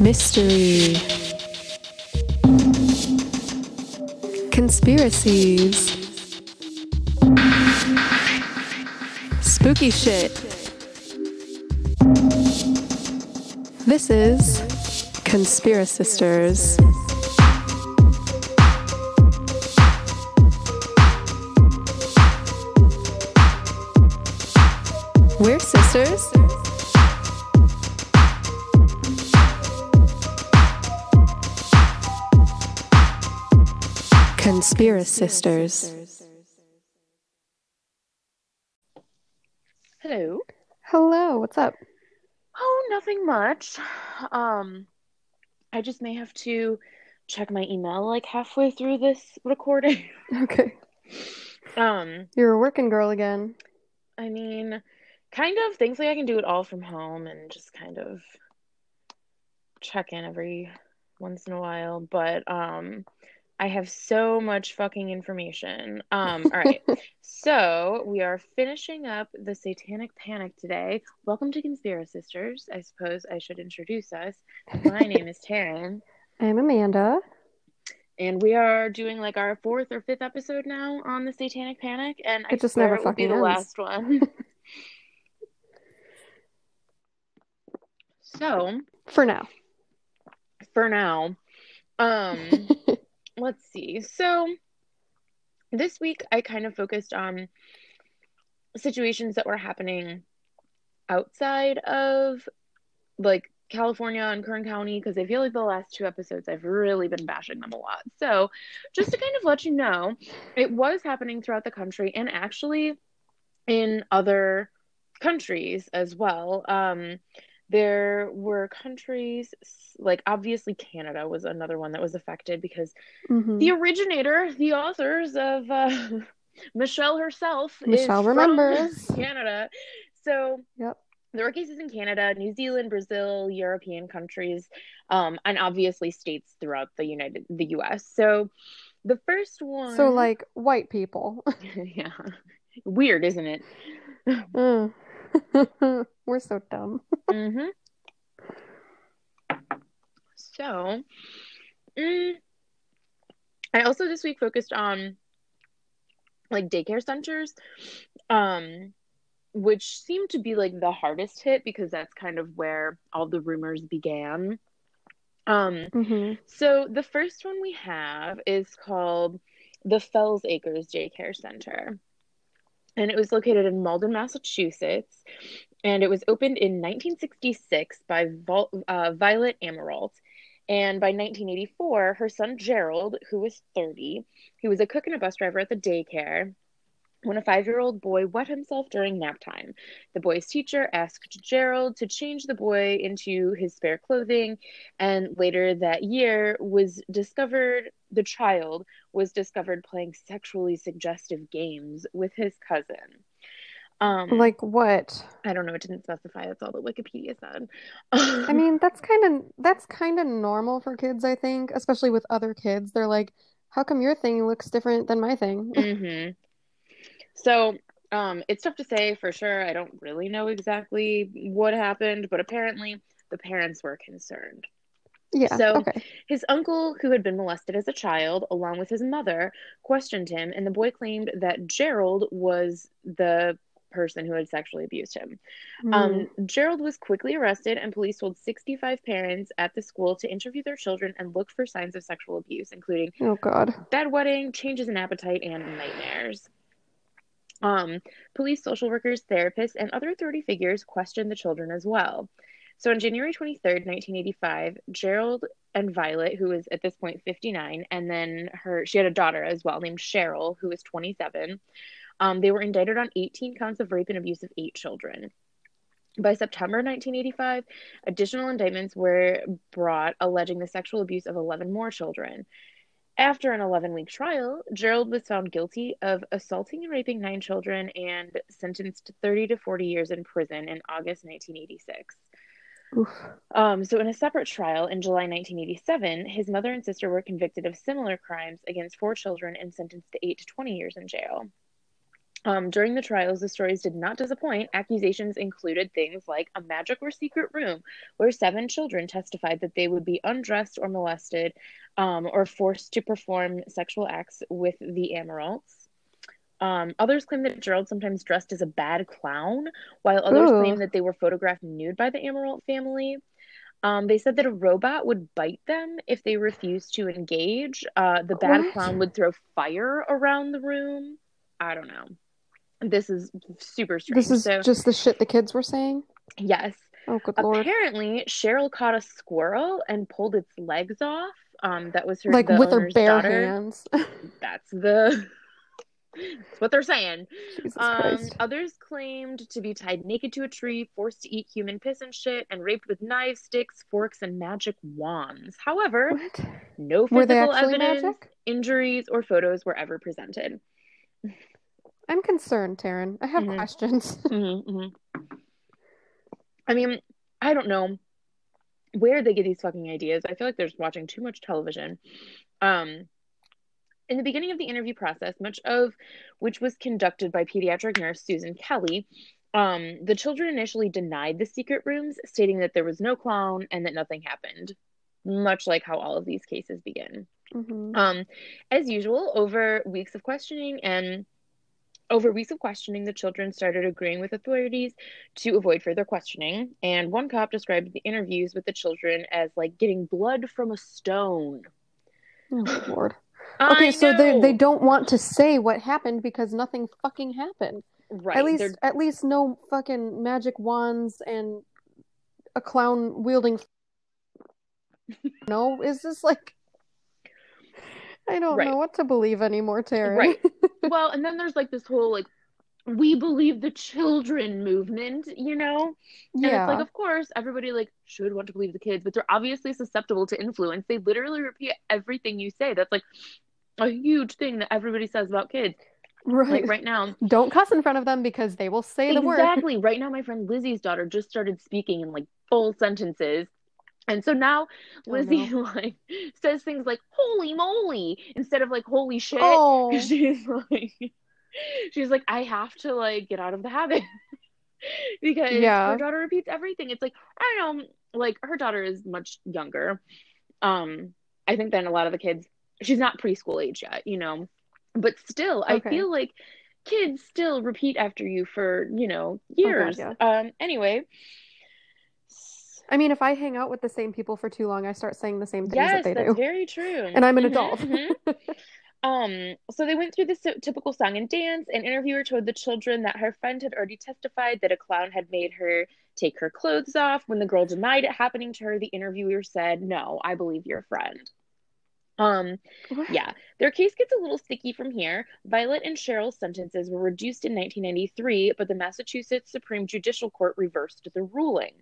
Mystery. Conspiracies. Spooky shit. This is Conspiracisters. We're Conspiracisters. Hello. Hello, what's up? Oh, nothing much. Um, I just may have to check my email like halfway through this recording. Okay. Um, You're a working girl again. I mean, kind of. Thankfully, I can do it all from home and just kind of check in every once in a while. But um, I have so much fucking information. Um, all right. so we are finishing up the Satanic Panic today. Welcome to Conspiracisters. I suppose I should introduce us. My name is Taryn. I'm Amanda. And we are doing like our fourth or fifth episode now on the Satanic Panic, and I It just never it will be fucking the last one. so For now. for now, um, let's see. So this week I kind of focused on situations that were happening outside of like California and Kern County because I feel like the last two episodes I've really been bashing them a lot. So, just to kind of let you know, it was happening throughout the country and actually in other countries as well. Um, there were countries like obviously Canada was another one that was affected because Mhm. the originator, the authors of uh, Michelle herself, Michelle is remembers. from Canada. So Yep. there were cases in Canada, New Zealand, Brazil, European countries, um, and obviously states throughout the United the U.S. So the first one, So, like, white people. yeah, weird, isn't it? Mm. We're so dumb. hmm So, mm, I also this week focused on like daycare centers, um, which seemed to be like the hardest hit because that's kind of where all the rumors began. Um, hmm so the first one we have is called the Fells Acres Daycare Center. And it was located in Malden, Massachusetts. And it was opened in 1966 by Vol- uh, Violet Amirault. And by 1984, her son Gerald, who was 30, he was a cook and a bus driver at the daycare when a five year old boy wet himself during nap time. The boy's teacher asked Gerald to change the boy into his spare clothing, and later that year was discovered the child was discovered playing sexually suggestive games with his cousin. Um, Like, what? I don't know, it didn't specify. That's all that Wikipedia said. I mean, that's kind of that's kind of normal for kids, I think, especially with other kids. They're like, "How come your thing looks different than my thing?" hmm So, um, it's tough to say for sure. I don't really know exactly what happened, but apparently the parents were concerned. Yeah, So- okay. His uncle, who had been molested as a child, along with his mother, questioned him, and the boy claimed that Gerald was the person who had sexually abused him. Mm. Um, Gerald was quickly arrested, and police told 65 parents at the school to interview their children and look for signs of sexual abuse, including Oh God. bedwetting, changes in appetite, and nightmares. Um, police, social workers, therapists, and other authority figures questioned the children as well. So on January 23rd, 1985, Gerald and Violet, who was at this point 59, and then her, she had a daughter as well named Cheryl, who was 27. Um, they were indicted on 18 counts of rape and abuse of eight children. By September 1985, additional indictments were brought alleging the sexual abuse of 11 more children. After an 11 week trial, Gerald was found guilty of assaulting and raping nine children and sentenced to 30 to 40 years in prison in August 1986. Um, so, in a separate trial in July 1987, his mother and sister were convicted of similar crimes against four children and sentenced to 8 to 20 years in jail. Um, during the trials, the stories did not disappoint. Accusations included things like a magic or secret room where seven children testified that they would be undressed or molested um, or forced to perform sexual acts with the Amiraults. Um, others claim that Gerald sometimes dressed as a bad clown, while others Ooh. claim that they were photographed nude by the Amirault family. Um, they said that a robot would bite them if they refused to engage. Uh, the bad What? clown would throw fire around the room. I don't know. This is super strange. This is so, just the shit the kids were saying. yes. Oh, good lord! Apparently, Cheryl caught a squirrel and pulled its legs off. Um, that was her Like with her bare daughter. hands. That's the that's what they're saying. Um, others claimed to be tied naked to a tree, forced to eat human piss and shit, and raped with knives, sticks, forks, and magic wands. However, What? no physical evidence, magic? injuries, or photos were ever presented. I'm concerned, Taryn. I have Mhm. questions. Mm-hmm, mm-hmm. I mean, I don't know where they get these fucking ideas. I feel like they're just watching too much television. Um, in the beginning of the interview process, much of which was conducted by pediatric nurse Susan Kelly, um, the children initially denied the secret rooms, stating that there was no clown and that nothing happened, much like how all of these cases begin. Mhm. Um, as usual, over weeks of questioning and over weeks of questioning, the children started agreeing with authorities to avoid further questioning. And one cop described the interviews with the children as like getting blood from a stone. Oh, lord. Okay, so they they don't want to say what happened because nothing fucking happened. right. At least they're- at least no fucking magic wands and a clown wielding. No, is this like? I don't Right. know what to believe anymore, Taryn. Right. well, and then there's like this whole like we believe the children movement, you know? And yeah. it's like, of course, everybody like should want to believe the kids, but they're obviously susceptible to influence. They literally repeat everything you say. That's like a huge thing that everybody says about kids. right. Like right now, Don't cuss in front of them because they will say the word. exactly. Right now, my friend Lizzie's daughter just started speaking in like full sentences. And so now Oh, Lizzie like says things like "holy moly" instead of like "holy shit." Oh, She's like, she's like, I have to like get out of the habit because Yeah. her daughter repeats everything. It's like I don't know, like her daughter is much younger. Um, I think than a lot of the kids. She's not preschool age yet, you know, but still, I feel like kids still repeat after you for you know God, years. yeah. Um, anyway. I mean, if I hang out with the same people for too long, I start saying the same things Yes, that they that's do. very true. And I'm an Mhm, adult. mhm. Um, so they went through the so- typical song and dance. An interviewer told the children that her friend had already testified that a clown had made her take her clothes off. When the girl denied it happening to her, the interviewer said, "No, I believe your friend." Um, What? yeah, their case gets a little sticky from here. Violet and Cheryl's sentences were reduced in 1993, but the Massachusetts Supreme Judicial Court reversed the ruling.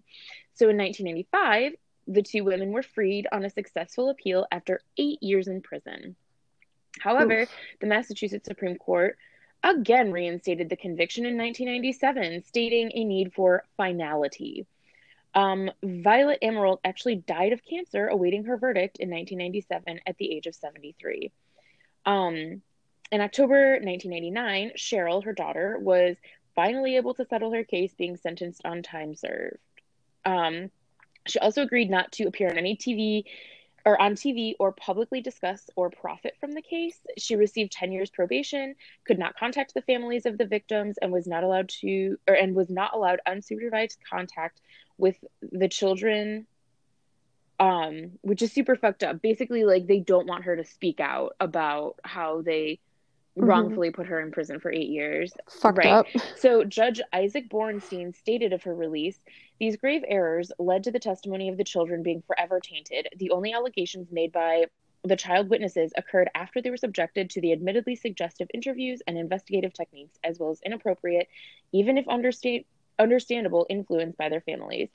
So in 1995, the two women were freed on a successful appeal after eight years in prison. However, Oof. the Massachusetts Supreme Court again reinstated the conviction in 1997, stating a need for finality. Um, Violet Amirault actually died of cancer awaiting her verdict in 1997 at the age of 73. Um, in October 1989, Cheryl, her daughter, was finally able to settle her case, being sentenced on time served. Um, she also agreed not to appear on any TV or on TV or publicly discuss or profit from the case. She received 10 years probation, could not contact the families of the victims, and was not allowed to or and was not allowed unsupervised contact with the children. Um, which is super fucked up. Basically, like they don't want her to speak out about how they Mhm. wrongfully put her in prison for eight years. Fucked Right. up. So, Judge Isaac Borenstein stated of her release these grave errors led to the testimony of the children being forever tainted. The only allegations made by the child witnesses occurred after they were subjected to the admittedly suggestive interviews and investigative techniques, as well as inappropriate, even if understa- understandable, influence by their families.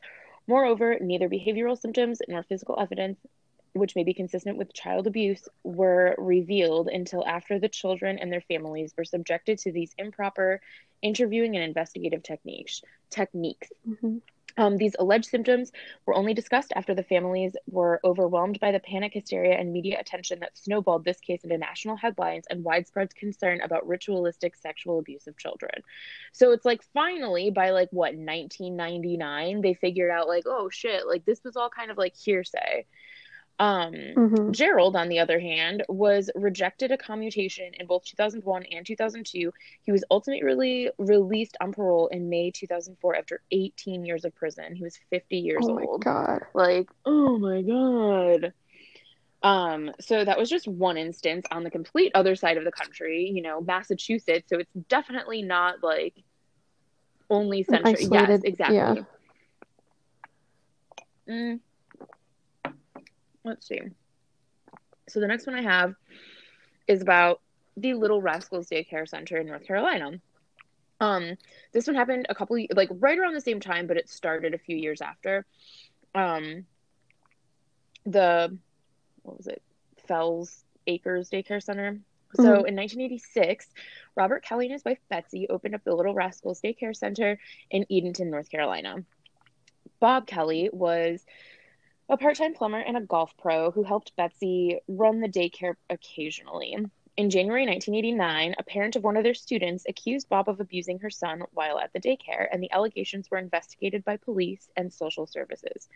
Moreover, neither behavioral symptoms nor physical evidence which may be consistent with child abuse, were revealed until after the children and their families were subjected to these improper interviewing and investigative techniques. Techniques. Mhm. Um, these alleged symptoms were only discussed after the families were overwhelmed by the panic, hysteria, and media attention that snowballed this case into national headlines and widespread concern about ritualistic sexual abuse of children. So it's like finally, by like what, 1999, they figured out, like, oh shit, like this was all kind of like hearsay. Um, mm-hmm. Gerald, on the other hand, was rejected a commutation in both 2001 and 2002. He was ultimately released on parole in May 2004 after 18 years of prison. He was 50 years old. oh old. God. Like, oh my God. Um, so that was just one instance on the complete other side of the country, you know, Massachusetts. So it's definitely not like only central. Yes, exactly. Yeah. Mm let's see. So the next one I have is about the Little Rascals Daycare Center in North Carolina. Um, this one happened a couple like right around the same time, but it started a few years after. Um, the what was it? Fells Acres Daycare Center. So mm-hmm. in 1986, Robert Kelly and his wife Betsy opened up the Little Rascals Daycare Center in Edenton, North Carolina. Bob Kelly was a part time plumber and a golf pro who helped Betsy run the daycare occasionally. In January 1989, a parent of one of their students accused Bob of abusing her son while at the daycare, and the allegations were investigated by police and social services.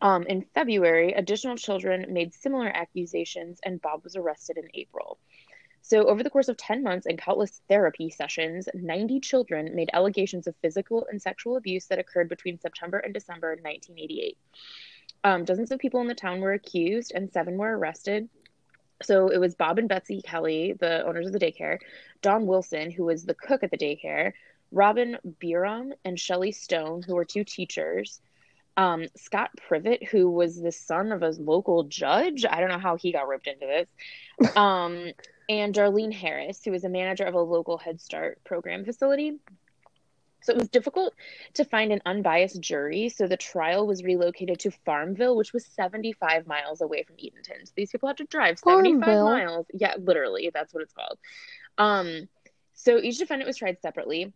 Um, in February, additional children made similar accusations, and Bob was arrested in April. So, over the course of 10 months and countless therapy sessions, 90 children made allegations of physical and sexual abuse that occurred between September and December 1988. Um, dozens of people in the town were accused, and seven were arrested. So it was Bob and Betsy Kelly, the owners of the daycare, Dawn Wilson, who was the cook at the daycare, Robin Byrum, and Shelley Stone, who were two teachers. Um, Scott Privott, who was the son of a local judge. I don't know how he got roped into this. Um, and Darlene Harris, who was a manager of a local Head Start program facility. So it was difficult to find an unbiased jury. So the trial was relocated to Farmville, which was 75 miles away from Edenton. So these people had to drive 75 Farmville. miles. Yeah, literally, that's what it's called. Um, so each defendant was tried separately.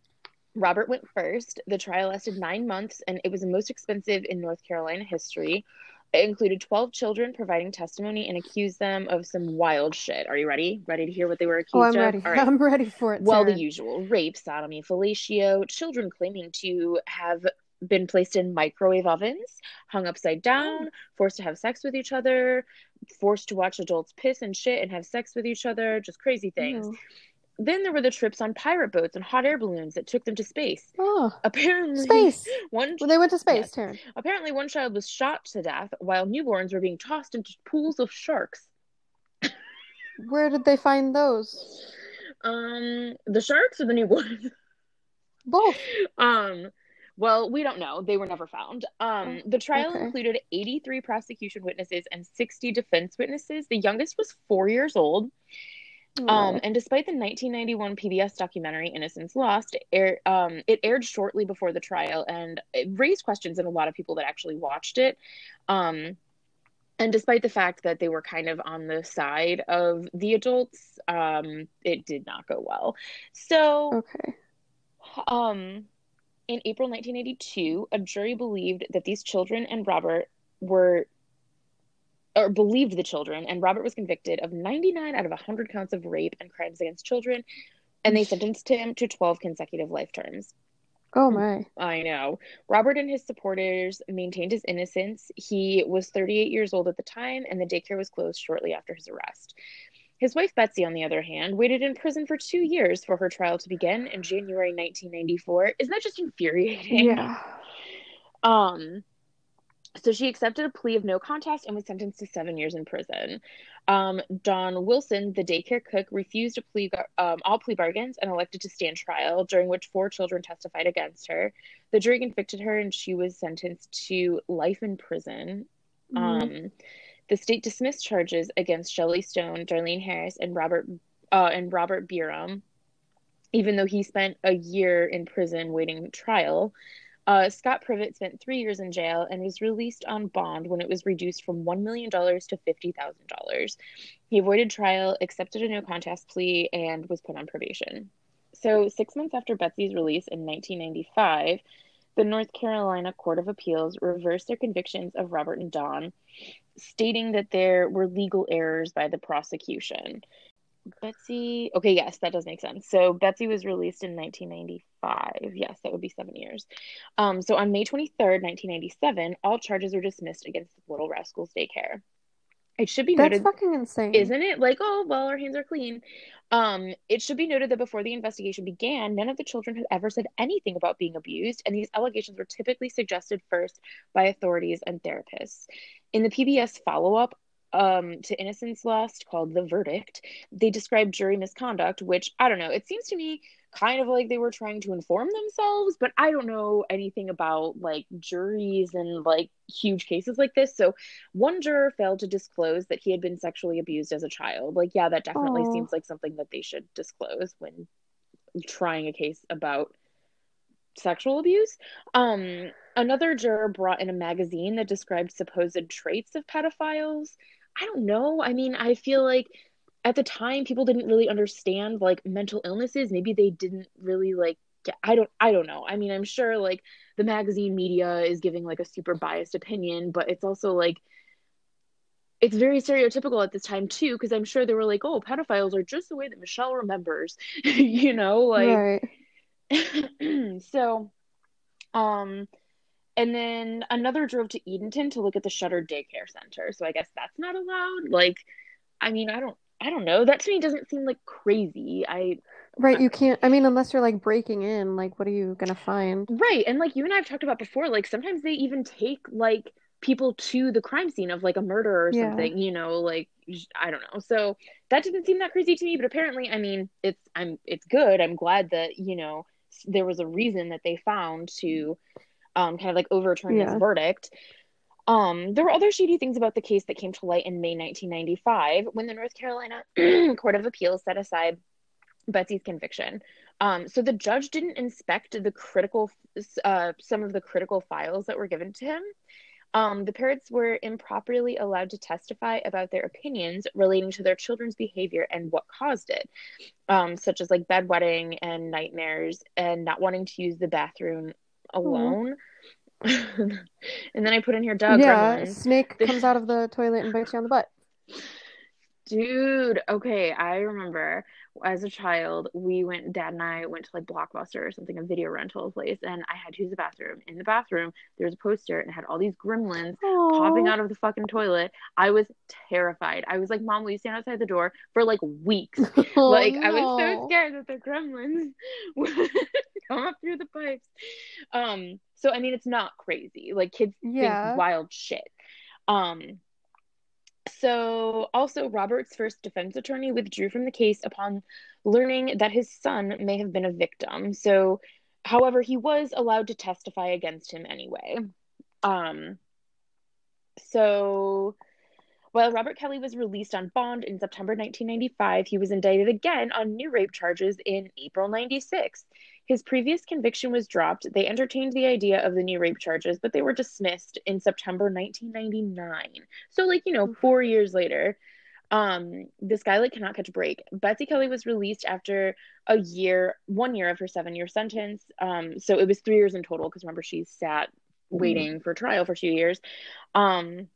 Robert went first. The trial lasted nine months, and it was the most expensive in North Carolina history. It included 12 children providing testimony and accused them of some wild shit. Are you ready? Ready to hear what they were accused oh, I'm of? Ready. Right. I'm ready for it. Well, Sarah. the usual rape, sodomy, fellatio, children claiming to have been placed in microwave ovens, hung upside down, forced to have sex with each other, forced to watch adults piss and shit and have sex with each other, just crazy things. Ew. Then there were the trips on pirate boats and hot air balloons that took them to space. Oh, apparently, space. One well, they went to space. Yes. Apparently, one child was shot to death while newborns were being tossed into pools of sharks. Where did they find those? Um, the sharks or the newborns? Both. Um, well, we don't know. They were never found. Um, oh, the trial okay. included 83 prosecution witnesses and 60 defense witnesses. The youngest was four years old. Um, and despite the 1991 PBS documentary Innocence Lost, air, um, it aired shortly before the trial and it raised questions in a lot of people that actually watched it. Um, and despite the fact that they were kind of on the side of the adults, um, it did not go well. So, okay. Um, in April 1982, a jury believed that these children and Robert were or believed the children, and Robert was convicted of 99 out of 100 counts of rape and crimes against children, and they sentenced him to 12 consecutive life terms. Oh my. I know. Robert and his supporters maintained his innocence. He was 38 years old at the time, and the daycare was closed shortly after his arrest. His wife Betsy, on the other hand, waited in prison for two years for her trial to begin in January 1994. Isn't that just infuriating? Yeah. Um, so she accepted a plea of no contest and was sentenced to seven years in prison. Um, Dawn Wilson, the daycare cook, refused to plea um, all plea bargains and elected to stand trial, during which four children testified against her. The jury convicted her, and she was sentenced to life in prison. Mm-hmm. Um, the state dismissed charges against Shelley Stone, Darlene Harris, and Robert uh, and Robert Byrum, even though he spent a year in prison waiting trial. Uh, Scott Privott spent three years in jail and was released on bond when it was reduced from $1 million to $50,000. He avoided trial, accepted a no contest plea, and was put on probation. So, six months after Betsy's release in 1995, the North Carolina Court of Appeals reversed their convictions of Robert and Dawn, stating that there were legal errors by the prosecution. Betsy, okay, yes, that does make sense. So Betsy was released in 1995. Yes, that would be seven years. Um, so on May 23rd, 1997, all charges were dismissed against the Little Rascals Daycare. It should be noted. That's fucking insane. isn't it? Like, oh, well, our hands are clean. Um, it should be noted that before the investigation began, none of the children had ever said anything about being abused, and these allegations were typically suggested first by authorities and therapists. In the PBS follow up um, to Innocence Lost called The Verdict, they described jury misconduct, which I don't know, it seems to me kind of like they were trying to inform themselves, but I don't know anything about like juries and like huge cases like this. So one juror failed to disclose that he had been sexually abused as a child. Like, yeah, that definitely Aw. seems like something that they should disclose when trying a case about sexual abuse. Um, another juror brought in a magazine that described supposed traits of pedophiles. I don't know. I mean, I feel like at the time people didn't really understand like mental illnesses. Maybe they didn't really like get, I don't I don't know. I mean, I'm sure like the magazine media is giving like a super biased opinion, but it's also like it's very stereotypical at this time too because I'm sure they were like, "Oh, pedophiles are just the way that Michelle remembers." you know, like right. so um and then another drove to Edenton to look at the shuttered daycare center. So I guess that's not allowed. Like, I mean, I don't I don't know. That to me doesn't seem like crazy. I Right, you can't, I mean, unless you're like breaking in, like, what are you gonna find? right. And like you and I have talked about before, like sometimes they even take like people to the crime scene of like a murder or Yeah. something, you know, like I don't know. So that didn't seem that crazy to me, but apparently, I mean, it's I'm it's good. I'm glad that, you know, there was a reason that they found to um kind of like overturn Yeah. this verdict. Um, there were other shady things about the case that came to light in May 1995 when the North Carolina Court of Appeals set aside Betsy's conviction. Um, so the judge didn't inspect the critical, uh, some of the critical files that were given to him. Um, the parents were improperly allowed to testify about their opinions relating to their children's behavior and what caused it, um, such as like bedwetting and nightmares and not wanting to use the bathroom alone. and then I put in here Doug Yeah, Gremlins. Snake comes out of the toilet and bites you on the butt. Dude, okay, I remember as a child, we went, dad and I went to like Blockbuster or something, a video rental place, and I had to use the bathroom. In the bathroom, there was a poster and it had all these gremlins popping out of the fucking toilet. I was terrified. I was like, Mom, will you stand outside the door for like weeks? Oh, like, I was so scared that the gremlins would come up through the pipes. Um, so I mean, it's not crazy. Like, kids Yeah. think wild shit. Um, so, also, Robert's first defense attorney withdrew from the case upon learning that his son may have been a victim. So, however, he was allowed to testify against him anyway. Um, so, while Robert Kelly was released on bond in September 1995, he was indicted again on new rape charges in April 96. His previous conviction was dropped. They entertained the idea of the new rape charges, but they were dismissed in September 1999. So, like, you know, four years later, um, this guy like cannot catch a break. Betsy Kelly was released after a year, one year of her seven year sentence. Um, so it was three years in total because remember she sat waiting for trial for two years. Um,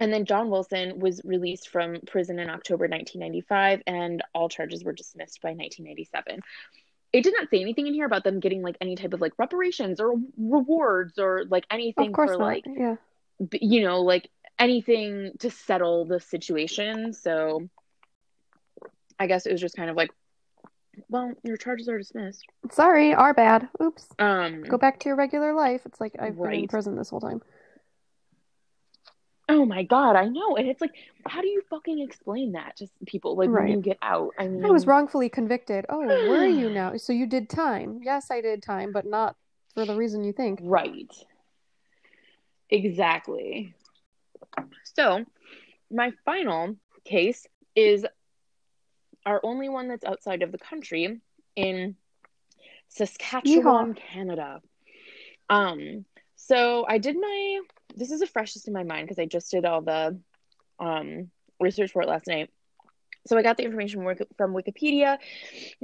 and then John Wilson was released from prison in October 1995, and all charges were dismissed by 1997. It did not say anything in here about them getting like any type of like reparations or rewards or like anything Of course for not. like Yeah. you know like anything to settle the situation. So I guess it was just kind of like, well, your charges are dismissed. Sorry, our bad. Oops. Um, Go back to your regular life. It's like I've been in prison this whole time. Oh my God, I know. And it's like, how do you fucking explain that to people like when you get out? I mean, I was wrongfully convicted. Oh, where are you now? So you did time. Yes, I did time, but not for the reason you think. Right. Exactly. So, my final case is our only one that's outside of the country in Saskatchewan, Canada. Um, so I did my this is the freshest in my mind because I just did all the um research for it last night. So I got the information from Wikipedia,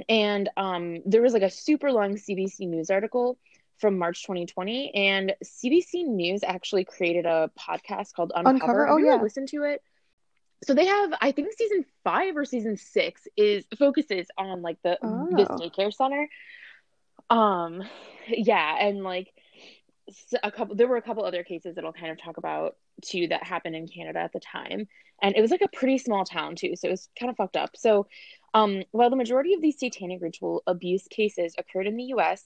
and um, there was like a super long CBC News article from March 2020. And CBC News actually created a podcast called Uncover. Uncover? Oh, yeah. listened to it? So they have, I think season five or season six is focuses on like the this Oh. daycare center. Um, yeah, and like a couple, there were a couple other cases that I'll kind of talk about too that happened in Canada at the time, and it was like a pretty small town too, so it was kind of fucked up. So, um, while the majority of these satanic ritual abuse cases occurred in the U.S.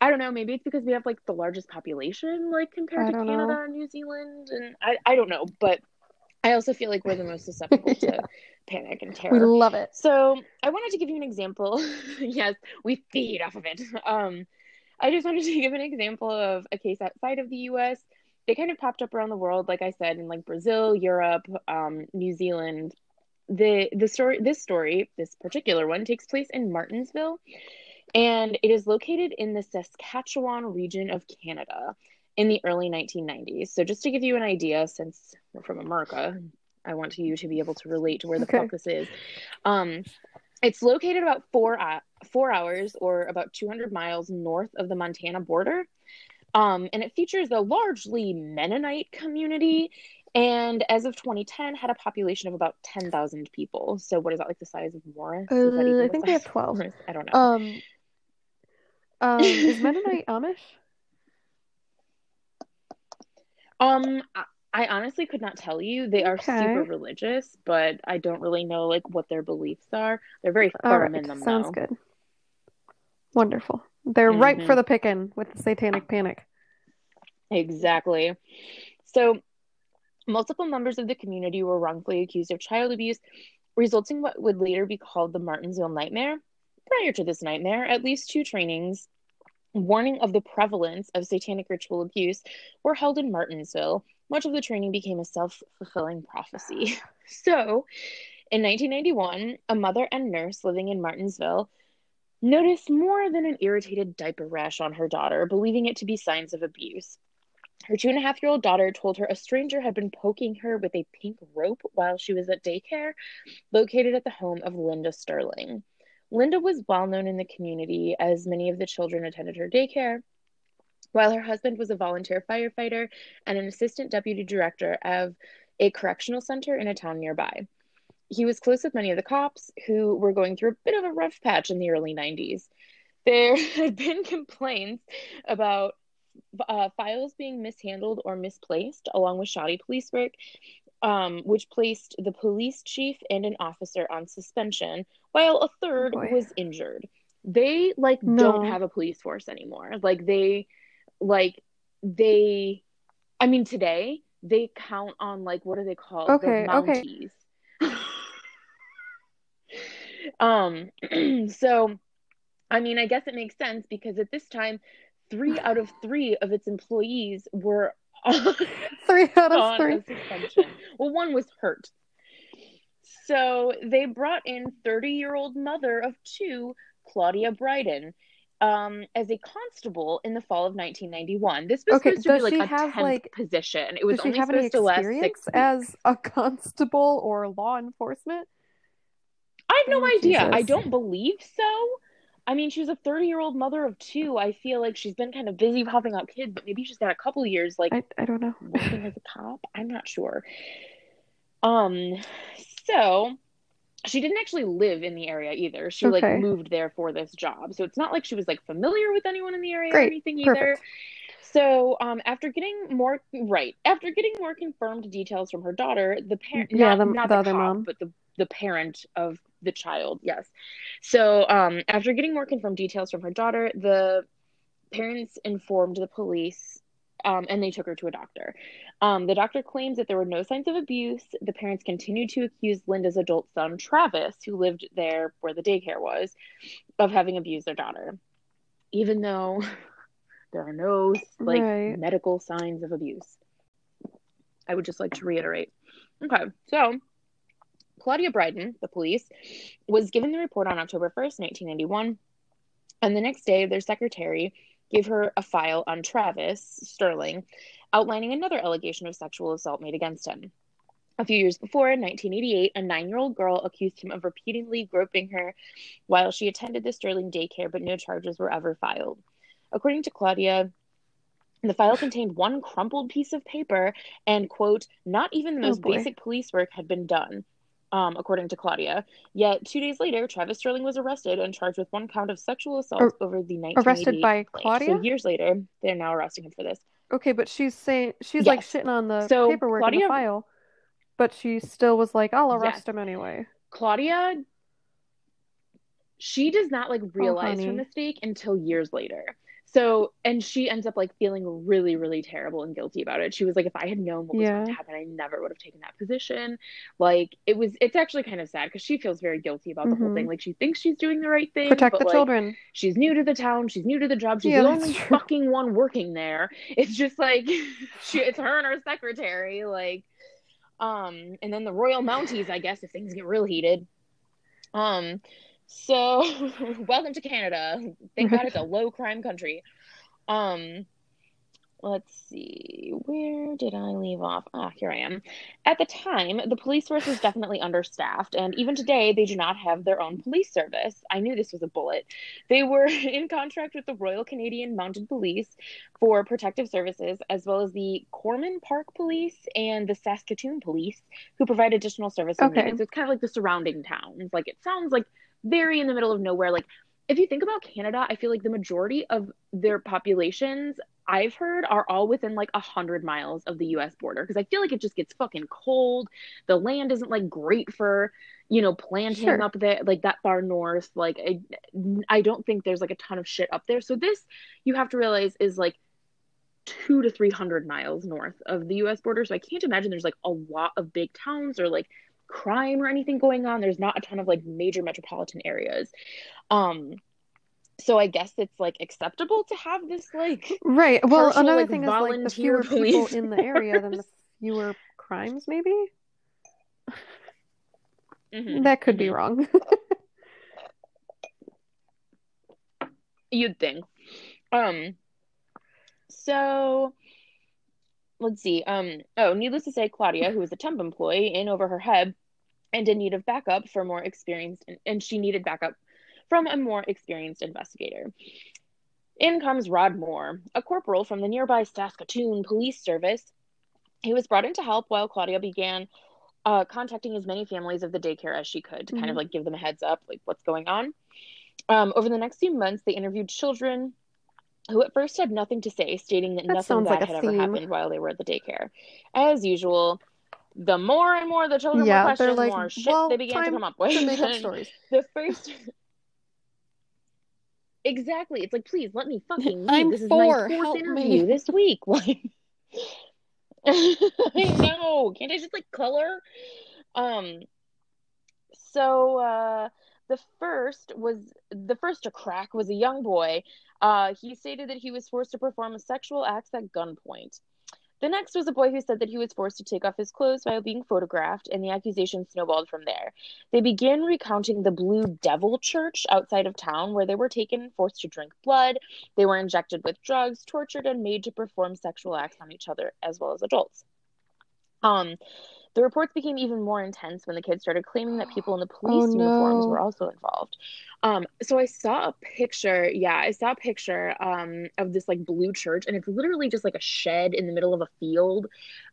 I don't know. Maybe it's because we have like the largest population, like compared to don't know. Canada and New Zealand, and I, I don't know. But I also feel like we're the most susceptible Yeah. to panic and terror. We love it. So I wanted to give you an example. yes, we feed off of it. Um, I just wanted to give an example of a case outside of the U.S. They kind of popped up around the world, like I said, in like Brazil, Europe, um, New Zealand. The the story, this story, this particular one, takes place in Martensville, and it is located in the Saskatchewan region of Canada in the early 1990s. So just to give you an idea, since we're from America, I want you to be able to relate to where the Okay. fuck this is. Um, it's located about four uh, four hours or about 200 miles north of the Montana border. Um, and it features a largely Mennonite community. And as of 2010, had a population of about 10,000 people. So what is that like the size of Morris? Uh, I think they have 12. Morris? I don't know. Um, um, is Mennonite Amish? Um, I, I honestly could not tell you. They are Okay. super religious, but I don't really know like what their beliefs are. They're very firm right, in them sounds though. good. Wonderful. They're ripe Mhm. for the picking with the satanic panic. Exactly. So, multiple members of the community were wrongfully accused of child abuse, resulting in what would later be called the Martensville Nightmare. Prior to this nightmare, at least two trainings warning of the prevalence of satanic ritual abuse were held in Martensville. Much of the training became a self fulfilling prophecy. So, in 1991, a mother and nurse living in Martensville noticed more than an irritated diaper rash on her daughter, believing it to be signs of abuse. Her two and a half year old daughter told her a stranger had been poking her with a pink rope while she was at daycare located at the home of Linda Sterling. Linda was well known in the community as many of the children attended her daycare, while her husband was a volunteer firefighter and an assistant deputy director of a correctional center in a town nearby. He was close with many of the cops who were going through a bit of a rough patch in the early 90s. There had been complaints about uh, files being mishandled or misplaced, along with shoddy police work, um, which placed the police chief and an officer on suspension, while a third boy. was injured. They like No. don't have a police force anymore. Like they, like they, I mean today they count on like what are they called? The Okay, okay. Um, so I mean, I guess it makes sense because at this time, three out of three of its employees were on, Three out of three. suspension. Well, one was hurt. So they brought in 30 year old mother of two, Claudia Bryden, um, as a constable in the fall of 1991. This was Okay, supposed to be like a have, 10th like- position. It was only have any supposed to last experience six weeks. as a constable or law enforcement? Have no Oh, idea. I don't believe so. I mean, she was a 30 year old mother of two. I feel like she's been kind of busy popping out kids, but maybe she's got a couple years like I, I don't know. working as a cop. I'm not sure. Um, so she didn't actually live in the area either. She like moved there for this job. So it's not like she was like familiar with anyone in the area or anything either. Perfect. So, um, after getting more right, after getting more confirmed details from her daughter, the parent, Yeah, not, the- not the the, other cop, mom. but the the parent of the child, yes. So, um, after getting more confirmed details from her daughter, the parents informed the police, um, and they took her to a doctor. Um, the doctor claims that there were no signs of abuse. The parents continued to accuse Linda's adult son, Travis, who lived there where the daycare was, of having abused their daughter, even though there are no like Right. medical signs of abuse. I would just like to reiterate. Okay, so Claudia Bryden, the police, was given the report on October 1st, 1991, and the next day their secretary gave her a file on Travis Sterling outlining another allegation of sexual assault made against him. A few years before, in 1988, a nine year old girl accused him of repeatedly groping her while she attended the Sterling daycare, but no charges were ever filed. According to Claudia, the file contained one crumpled piece of paper and, quote, not even the Oh, most boy. basic police work had been done, um, according to Claudia. Yet, two days later, Travis Sterling was arrested and charged with one count of sexual assault Ar- over the night. Arrested by. Claudia? So, years later, they're now arresting him for this. Okay, but she's saying she's like Yes. shitting on the So, paperwork in the file, but she still was like, I'll arrest Yes. him anyway. Claudia, she does not like realize her mistake until years later. So, and she ends up like feeling really, really terrible and guilty about it. She was like, if I had known what was going to happen, I never would have taken that position. Like, it was, it's actually kind of sad because she feels very guilty about the whole Mhm. thing. Like, she thinks she's doing the right thing, Protect but the like, children. she's new to the town, she's new to the job, she's Yeah, the only true. fucking one working there. It's just like, she, it's her and her secretary. Like, um, and then the Royal Mounties, I guess, if things get real heated. Um, so welcome to Canada. Thank God it's a low crime country. Um, let's see, where did I leave off? Ah, here I am. At the time, the police force was definitely understaffed, and even today, they do not have their own police service. I knew this was a bullet. They were in contract with the Royal Canadian Mounted Police for protective services, as well as the Corman Park Police and the Saskatoon Police, who provide additional services. Okay. So it's kind of like the surrounding towns. Like it sounds like very in the middle of nowhere. Like if you think about Canada, I feel like the majority of their populations I've heard are all within like a hundred miles of the U.S. border because I feel like it just gets fucking cold. The land isn't like great for you know planting Sure. up there like that far north. Like I, I don't think there's like a ton of shit up there. So this you have to realize is like two to three hundred miles north of the U.S. border. So I can't imagine there's like a lot of big towns or like crime or anything going on. There's not a ton of like major metropolitan areas. Um, so I guess it's like acceptable to have this like Right. Well, partial, another like, thing is like the fewer people in the area, then the fewer crimes, maybe? Mhm, That could be mhm. wrong. You'd think. Um, so let's see. Um, oh, needless to say, Claudia, who was a temp employee, in over her head and in need of backup for more experienced, and she needed backup from a more experienced investigator. In comes Rod Moore, a corporal from the nearby Saskatoon Police Service. He was brought in to help while Claudia began uh, contacting as many families of the daycare as she could to kind of Mhm. like give them a heads up, like what's going on. Um, over the next few months, they interviewed children who at first had nothing to say, stating that That nothing bad like had ever happened while they were at the daycare. As usual, the more and more the children Yeah, were questioned, the like, more shit well, they began to come up with. to make up stories. the first exactly. It's like please let me fucking leave. I'm this is four, my fourth help interview me. this week. Like i know. Can't i just like color. Um so uh the first was the first to crack was a young boy. Uh he stated that he was forced to perform a sexual acts at gunpoint the next was a boy who said that he was forced to take off his clothes while being photographed, and the accusation snowballed from there. They began recounting the Blue Devil Church outside of town, where they were taken, forced to drink blood, they were injected with drugs, tortured, and made to perform sexual acts on each other as well as adults. Um, the reports became even more intense when the kids started claiming that people in the police Oh, uniforms no. were also involved. Um, so I saw a picture, yeah, I saw a picture um of this like blue church, and it's literally just like a shed in the middle of a field.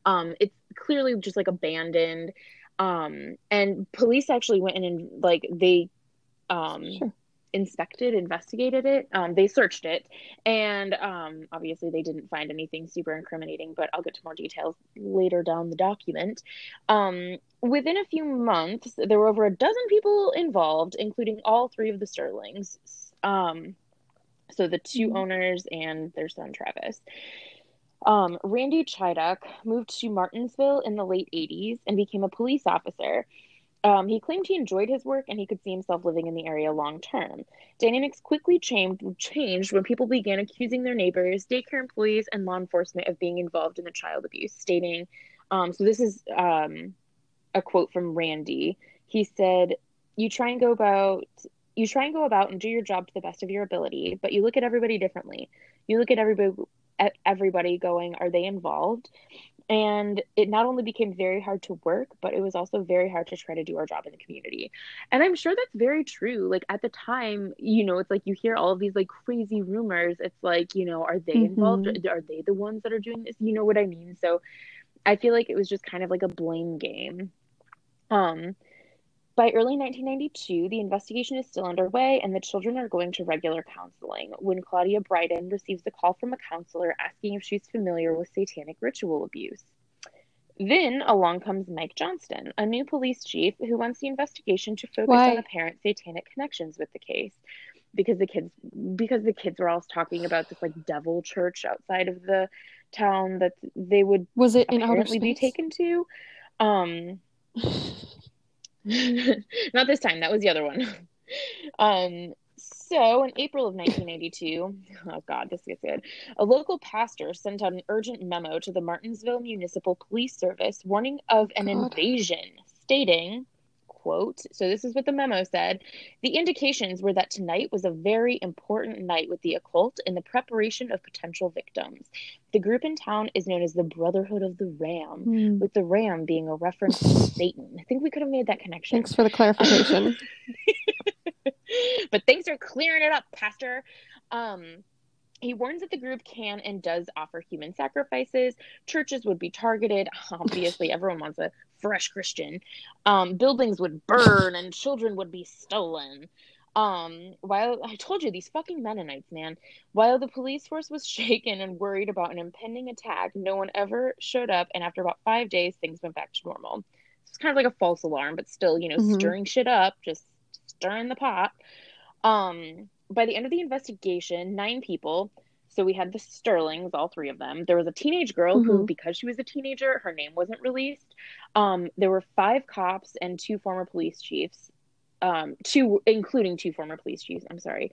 Um, it's clearly just like abandoned. Um, and police actually went in and like they um Sure. Inspected, investigated it. Um, they searched it, and um, obviously they didn't find anything super incriminating. But I'll get to more details later down the document. Um, within a few months, there were over a dozen people involved, including all three of the Sterlings. Um, so the 2 Mhm. owners and their son Travis. Um, Randy Chiduk moved to Martensville in the late 80s and became a police officer. Um, he claimed he enjoyed his work and he could see himself living in the area long term. Dynamics quickly changed, when people began accusing their neighbors, daycare employees, and law enforcement of being involved in the child abuse, stating, um, so this is um, a quote from Randy. He said, "You try and go about." You try and go about and do your job to the best of your ability, but you look at everybody differently. You look at everybody at everybody going, are they involved? And it not only became very hard to work but it was also very hard to try to do our job in the community. And i'm sure that's very true. Like at the time you know it's like you hear all of these like crazy rumors. It's like you know are they involved? Mhm. are they the ones that are doing this? You know what i mean? So i feel like it was just kind of like a blame game. Um by early 1992, the investigation is still underway and the children are going to regular counseling when Claudia Bryden receives a call from a counselor asking if she's familiar with satanic ritual abuse. Then along comes Mike Johnston, a new police chief who wants the investigation to focus Why? on apparent satanic connections with the case. Because the kids because the kids were all talking about this like devil church outside of the town that they would Was it in outer apparently be taken to. Um not this time, that was the other one. Um, so in April of 1982, oh God, this gets good. A local pastor sent out an urgent memo to the Martensville Municipal Police Service warning of an God. invasion, stating, quote, so this is what the memo said. The indications were that tonight was a very important night with the occult and the preparation of potential victims. The group in town is known as the Brotherhood of the Ram, Hmm. with the ram being a reference to Satan. I think we could have made that connection. Thanks for the clarification. but thanks for clearing it up, Pastor. Um, he warns that the group can and does offer human sacrifices. Churches would be targeted. Obviously, everyone wants a fresh Christian. Um, buildings would burn and children would be stolen. Um, while I told you these fucking Mennonites, man, while the police force was shaken and worried about an impending attack, no one ever showed up. And after about five days, things went back to normal. It's kind of like a false alarm, but still, you know, Mhm. stirring shit up, just stirring the pot. Um, by the end of the investigation, nine people. So we had the Sterlings, all three of them. There was a teenage girl who, Mhm. because she was a teenager, her name wasn't released. Um, there were five cops and two former police chiefs, um, two including two former police chiefs. I'm sorry,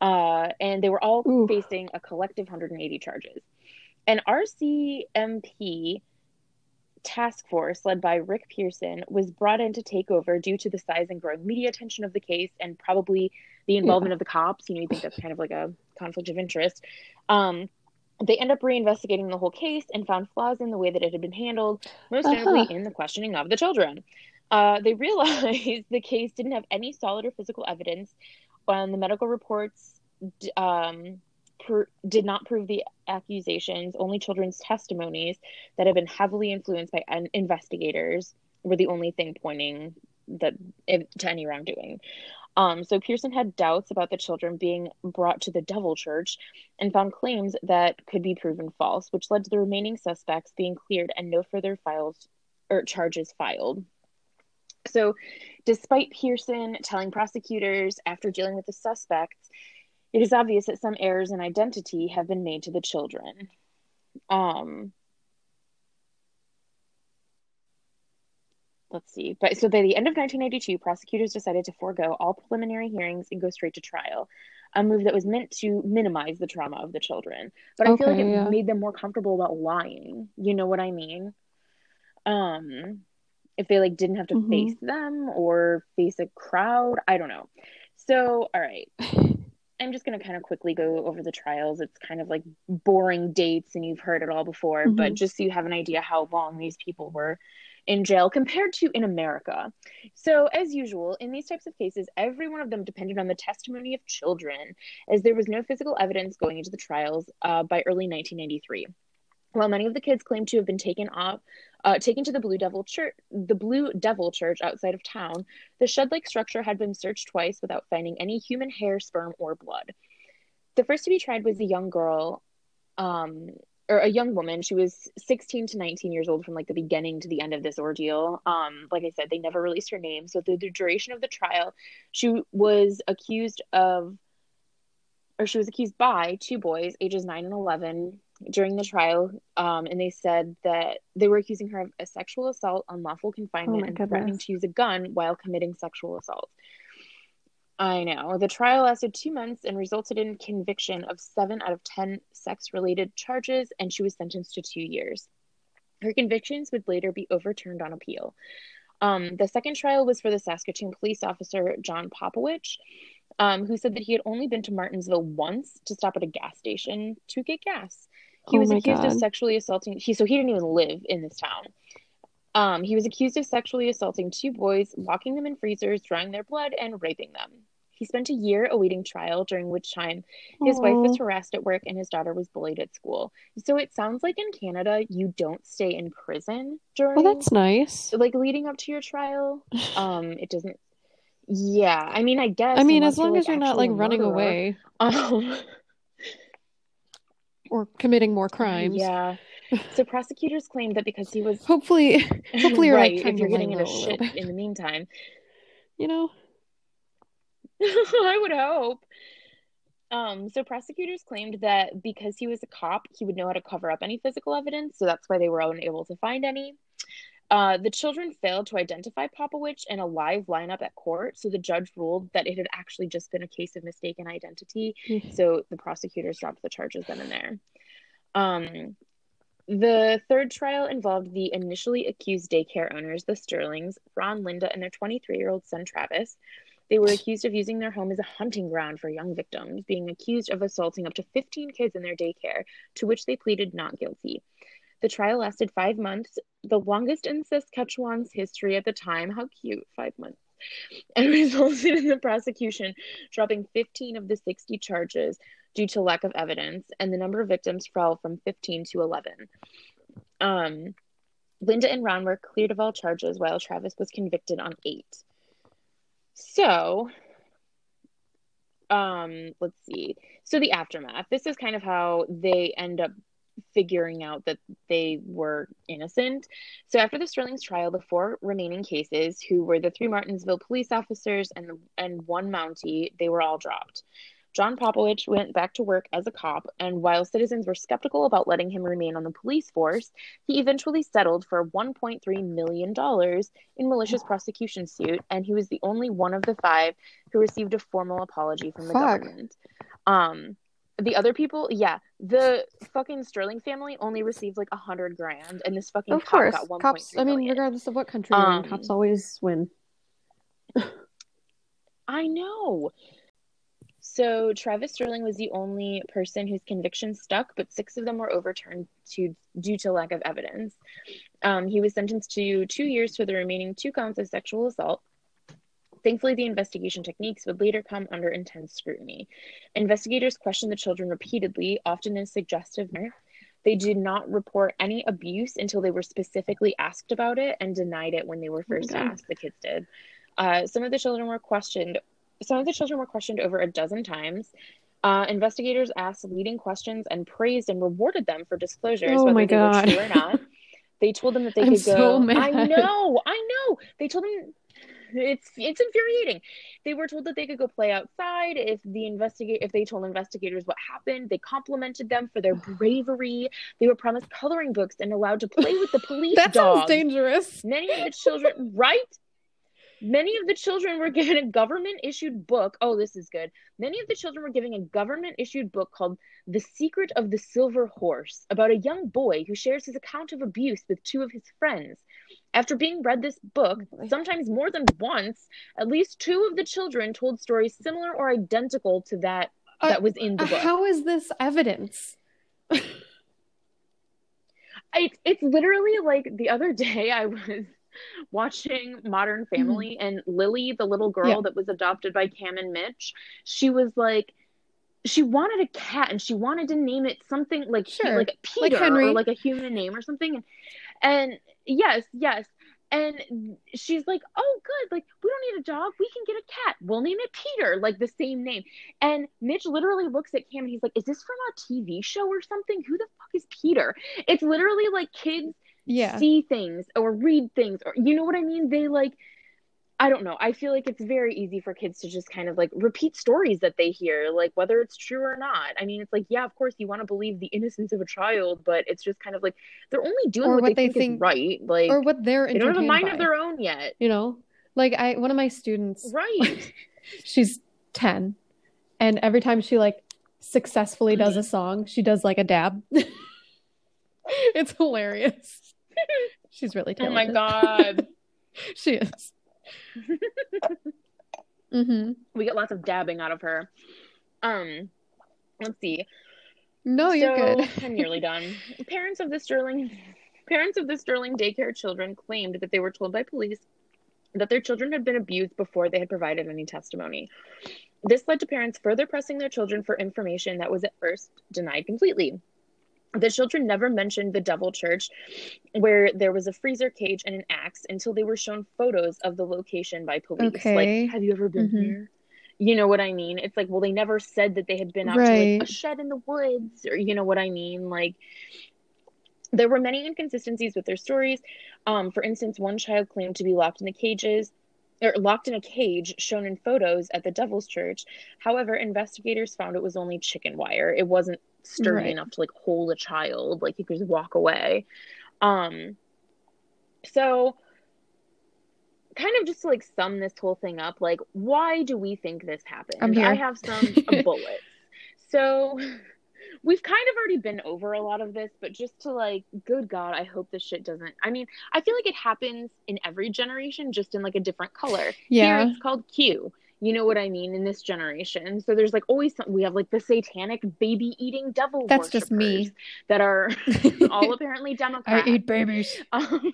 uh, and they were all Ooh. facing a collective 180 charges. An RCMP task force led by Rick Pearson was brought in to take over due to the size and growing media attention of the case and probably the involvement of the cops. You know, you think that's kind of like a conflict of interest. Um, they end up reinvestigating the whole case and found flaws in the way that it had been handled, most notably Uh-huh. in the questioning of the children. Uh, they realized the case didn't have any solid or physical evidence. On the medical reports, d- um, per, did not prove the accusations. Only children's testimonies that have been heavily influenced by un- investigators were the only thing pointing that to any wrongdoing. Um, so Pearson had doubts about the children being brought to the Devil Church and found claims that could be proven false, which led to the remaining suspects being cleared and no further files or charges filed. So, despite Pearson telling prosecutors after dealing with the suspects, it is obvious that some errors in identity have been made to the children. Um, let's see. But so by the end of 1992, prosecutors decided to forego all preliminary hearings and go straight to trial, a move that was meant to minimize the trauma of the children. But I feel like it yeah. made them more comfortable about lying. You know what I mean? Um, if they like didn't have to Mhm. face them or face a crowd, I don't know. So, all right. I'm just going to kind of quickly go over the trials. It's kind of like boring dates, and you've heard it all before, but Mhm. just so you have an idea how long these people were in jail compared to in America. So, as usual, in these types of cases, every one of them depended on the testimony of children, as there was no physical evidence going into the trials uh, by early 1993. While many of the kids claimed to have been taken off, uh, taken to the Blue Devil Church, the Blue Devil Church outside of town, the shed-like structure had been searched twice without finding any human hair, sperm, or blood. The first to be tried was a young girl, um, or a young woman. She was 16 to 19 years old from like the beginning to the end of this ordeal. Um, like I said, they never released her name. So through the duration of the trial, she was accused of, or she was accused by two boys, ages nine and 11, during the trial. Um, and they said that they were accusing her of a sexual assault, unlawful confinement, my and threatening to use a gun while committing sexual assault. I know. The trial lasted two months and resulted in conviction of seven out of 10 sex related charges, and she was sentenced to two years. Her convictions would later be overturned on appeal. Um, the second trial was for the Saskatoon police officer, John Popowich, um, who said that he had only been to Martensville once to stop at a gas station to get gas. He Oh was accused of sexually assaulting. He so he didn't even live in this town. Um, he was accused of sexually assaulting two boys, locking them in freezers, drying their blood, and raping them. He spent a year awaiting trial, during which time his wife was harassed at work and his daughter was bullied at school. So it sounds like in Canada you don't stay in prison during Well, that's nice. like leading up to your trial. Um, it doesn't. Yeah, I mean, I guess I mean, as long you're as you're not like running murderer. away Um, or committing more crimes. yeah. So prosecutors claimed that because he was Hopefully, hopefully you're right, trying if you're getting into a shit in the meantime, You know? I would hope. Um, so prosecutors claimed that because he was a cop, he would know how to cover up any physical evidence, so that's why they were unable to find any. Uh, the children failed to identify Popowich in a live lineup at court, so the judge ruled that it had actually just been a case of mistaken identity. Mm. So the prosecutors dropped the charges then and there. Um, the third trial involved the initially accused daycare owners, the Sterlings, Ron, Linda, and their 23 year old son Travis. They were accused of using their home as a hunting ground for young victims, being accused of assaulting up to 15 kids in their daycare, to which they pleaded not guilty. The trial lasted five months, the longest in Saskatchewan's history at the time. How cute, five months. And resulted in the prosecution dropping 15 of the 60 charges due to lack of evidence, and the number of victims fell from 15 to 11. Um, Linda and Ron were cleared of all charges, while Travis was convicted on eight. So, um, let's see. So the aftermath. This is kind of how they end up figuring out that they were innocent. So after the Sterling's trial, the four remaining cases, who were the three Martensville police officers and and one Mountie, they were all dropped. John Popowich went back to work as a cop, and while citizens were skeptical about letting him remain on the police force, he eventually settled for $1.3 million in malicious prosecution suit, and he was the only one of the five who received a formal apology from the Fuck. government. Um, the other people, yeah, the fucking Sterling family only received like a hundred grand, and this fucking Of cop course. got one Cops, I mean, million. regardless of what country you're in, Um, cops always win. I know. So Travis Sterling was the only person whose conviction stuck, but six of them were overturned to, due to lack of evidence. Um, he was sentenced to two years for the remaining two counts of sexual assault. Thankfully, the investigation techniques would later come under intense scrutiny. Investigators questioned the children repeatedly, often in a suggestive manner. They did not report any abuse until they were specifically asked about it and denied it when they were first God. asked. The kids did. Uh, some of the children were questioned. Some of the children were questioned over a dozen times. Uh, investigators asked leading questions and praised and rewarded them for disclosures, Oh whether my they God. were true or not. They told them that they I'm could so go. mad. I know, I know. They told them it's it's infuriating. They were told that they could go play outside if the investigate if they told investigators what happened. They complimented them for their bravery. They were promised coloring books and allowed to play with the police That dogs. sounds dangerous. Many of the children, right? Many of the children were given a government issued book. Oh, this is good. Many of the children were given a government issued book called The Secret of the Silver Horse about a young boy who shares his account of abuse with two of his friends. After being read this book, sometimes more than once, at least two of the children told stories similar or identical to that Uh, that was in the Uh, book. How is this evidence? It's it's literally like the other day I was watching Modern Family and Lily, the little girl Mm-hmm. Yeah. that was adopted by Cam and Mitch, she was like she wanted a cat and she wanted to name it something like Sure. like Peter Henry. or like a human name or something and yes, yes. And she's like, "Oh, good. Like, we don't need a dog. We can get a cat. We'll name it Peter, like the same name." And Mitch literally looks at Cam and he's like, "Is this from a TV show or something? Who the fuck is Peter?" It's literally like kids Yeah. see things or read things or you know what I mean? They like I don't know. I feel like it's very easy for kids to just kind of like repeat stories that they hear, like whether it's true or not. I mean, it's like, yeah, of course you want to believe the innocence of a child, but it's just kind of like they're only doing what, what they, they think, think- is right. Like Or what they're they don't have a mind by, of their own yet. You know, like I, one of my students, Right. she's 10, and every time she like successfully does a mm-hmm. song, she does like a dab. It's hilarious. She's really oh my god. She is. hmm we get lots of dabbing out of her. Um, let's see. No, you're so, good. I'm nearly done. Parents of the Sterling parents of the Sterling daycare children claimed that they were told by police that their children had been abused before they had provided any testimony. This led to parents further pressing their children for information that was at first denied completely. The children never mentioned the Devil Church, where there was a freezer cage and an axe, until they were shown photos of the location by police. Okay. Like, have you ever been Mhm. here? You know what I mean? It's like, well, they never said that they had been out to like a shed in the woods, or you know what I mean? Like, there were many inconsistencies with their stories. Um, for instance, one child claimed to be locked in the cages or locked in a cage shown in photos at the Devil's Church. However, investigators found it was only chicken wire. It wasn't sturdy Right. enough to like hold a child, like he could just walk away. Um, so kind of just to like sum this whole thing up, like why do we think this happened? I have some bullets. So we've kind of already been over a lot of this, but just to like, good God, I hope this shit doesn't. I mean, I feel like it happens in every generation, just in like a different color. Yeah. Here it's called Q. You know what I mean in this generation. So there's like always some, we have like the satanic baby eating devil. That's just me. that are all apparently Democrats. I eat babies. Um,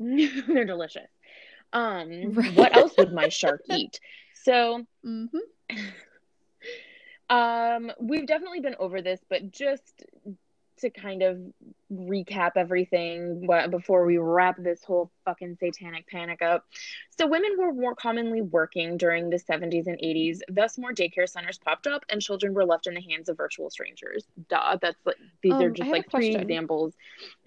they're delicious. Um, Right. what else would my shark eat? So, hmm um, we've definitely been over this, but just to kind of recap everything before we wrap this whole fucking satanic panic up. So, women were more commonly working during the 70s and 80s, thus, more daycare centers popped up and children were left in the hands of virtual strangers. Duh, that's like these Um, are just like three examples.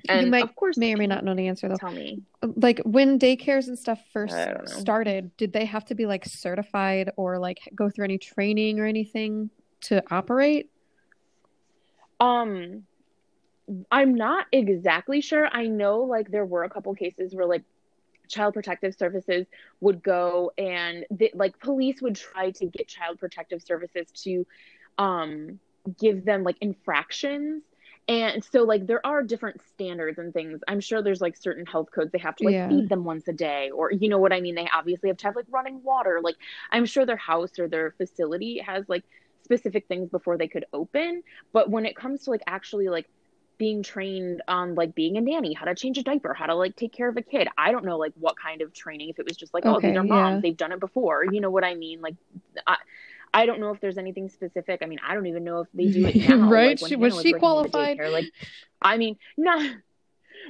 You might of course, may or may not know the answer though. tell me. Like when daycares and stuff first I don't know. started, did they have to be like certified or like go through any training or anything to operate? Um, I'm not exactly sure. I know like there were a couple cases where like child protective services would go and the, like police would try to get child protective services to um give them like infractions. And so like there are different standards and things. I'm sure there's like certain health codes they have to like Yeah. feed them once a day or you know what I mean? They obviously have to have like running water. Like I'm sure their house or their facility has like specific things before they could open. But when it comes to like actually like being trained on like being a nanny, how to change a diaper, how to like take care of a kid. I don't know like what kind of training. If it was just like, oh, Okay, these are moms, yeah. they've done it before. You know what I mean? Like, I, I don't know if there's anything specific. I mean, I don't even know if they do it now. Right? Like, She- Hannah was she qualified? daycare, Like, I mean, not.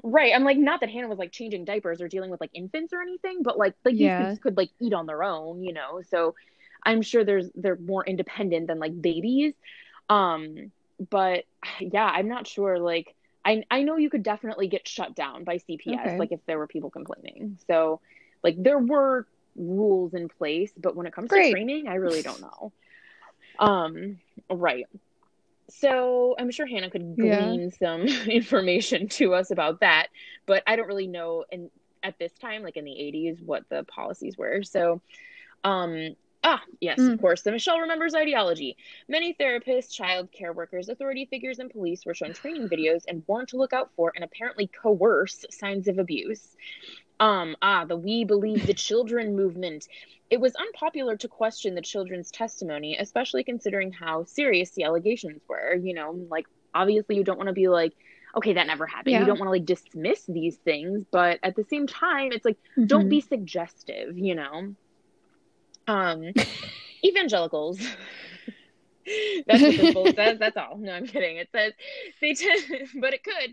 Right, I'm like not that Hannah was like changing diapers or dealing with like infants or anything, but like like these kids could like eat on their own, you know. So I'm sure there's they're more independent than like babies. Um, but yeah, I'm not sure. Like, I I know you could definitely get shut down by CPS, Okay. like if there were people complaining. So, like, there were rules in place, but when it comes Great. to training, I really don't know. Um, right. So I'm sure Hannah could Yeah. glean some information to us about that, but I don't really know. And at this time, like in the 80s, what the policies were. So, um, ah, yes, Mm. of course, the Michelle remembers ideology. Many therapists, child care workers, authority figures, and police were shown training videos and warned to look out for and apparently coerce signs of abuse. Um, ah, the We Believe the Children movement. It was unpopular to question the children's testimony, especially considering how serious the allegations were. You know, like obviously you don't want to be like, okay, that never happened. Yeah. You don't want to like dismiss these things, but at the same time, it's like don't Mhm. be suggestive, you know. Um, evangelicals. That's what says. That's all. No, I'm kidding. It says they tend, but it could.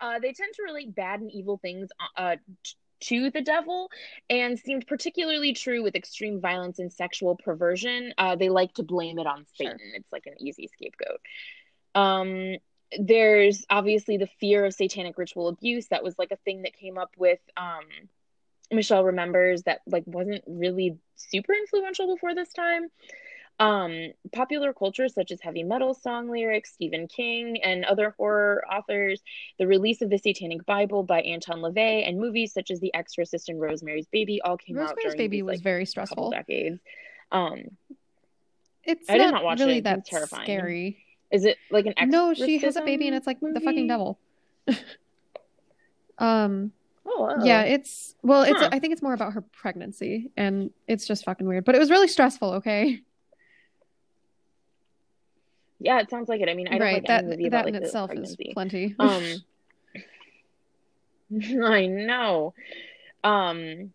Uh, they tend to relate bad and evil things uh, t- to the devil, and seemed particularly true with extreme violence and sexual perversion. Uh, they like to blame it on Sure. Satan. It's like an easy scapegoat. Um, there's obviously the fear of satanic ritual abuse. That was like a thing that came up with um, Michelle remembers that like wasn't really super influential before this time. Um, popular culture such as heavy metal song lyrics, Stephen King, and other horror authors, the release of the Satanic Bible by Anton LaVey, and movies such as The Exorcist and Rosemary's Baby all came out Rosemary's Baby these, was like, very stressful. decades. Um, It's I did not, not watch really it. That terrifying. scary. is it like an No, she has a baby and it's like the fucking devil. um, Oh, wow. yeah, it's well, it's Huh. I think it's more about her pregnancy and it's just fucking weird. But it was really stressful, okay? Yeah, it sounds like it. I mean, I don't right. like that any movie that about in like itself is plenty. Um, I know. Um,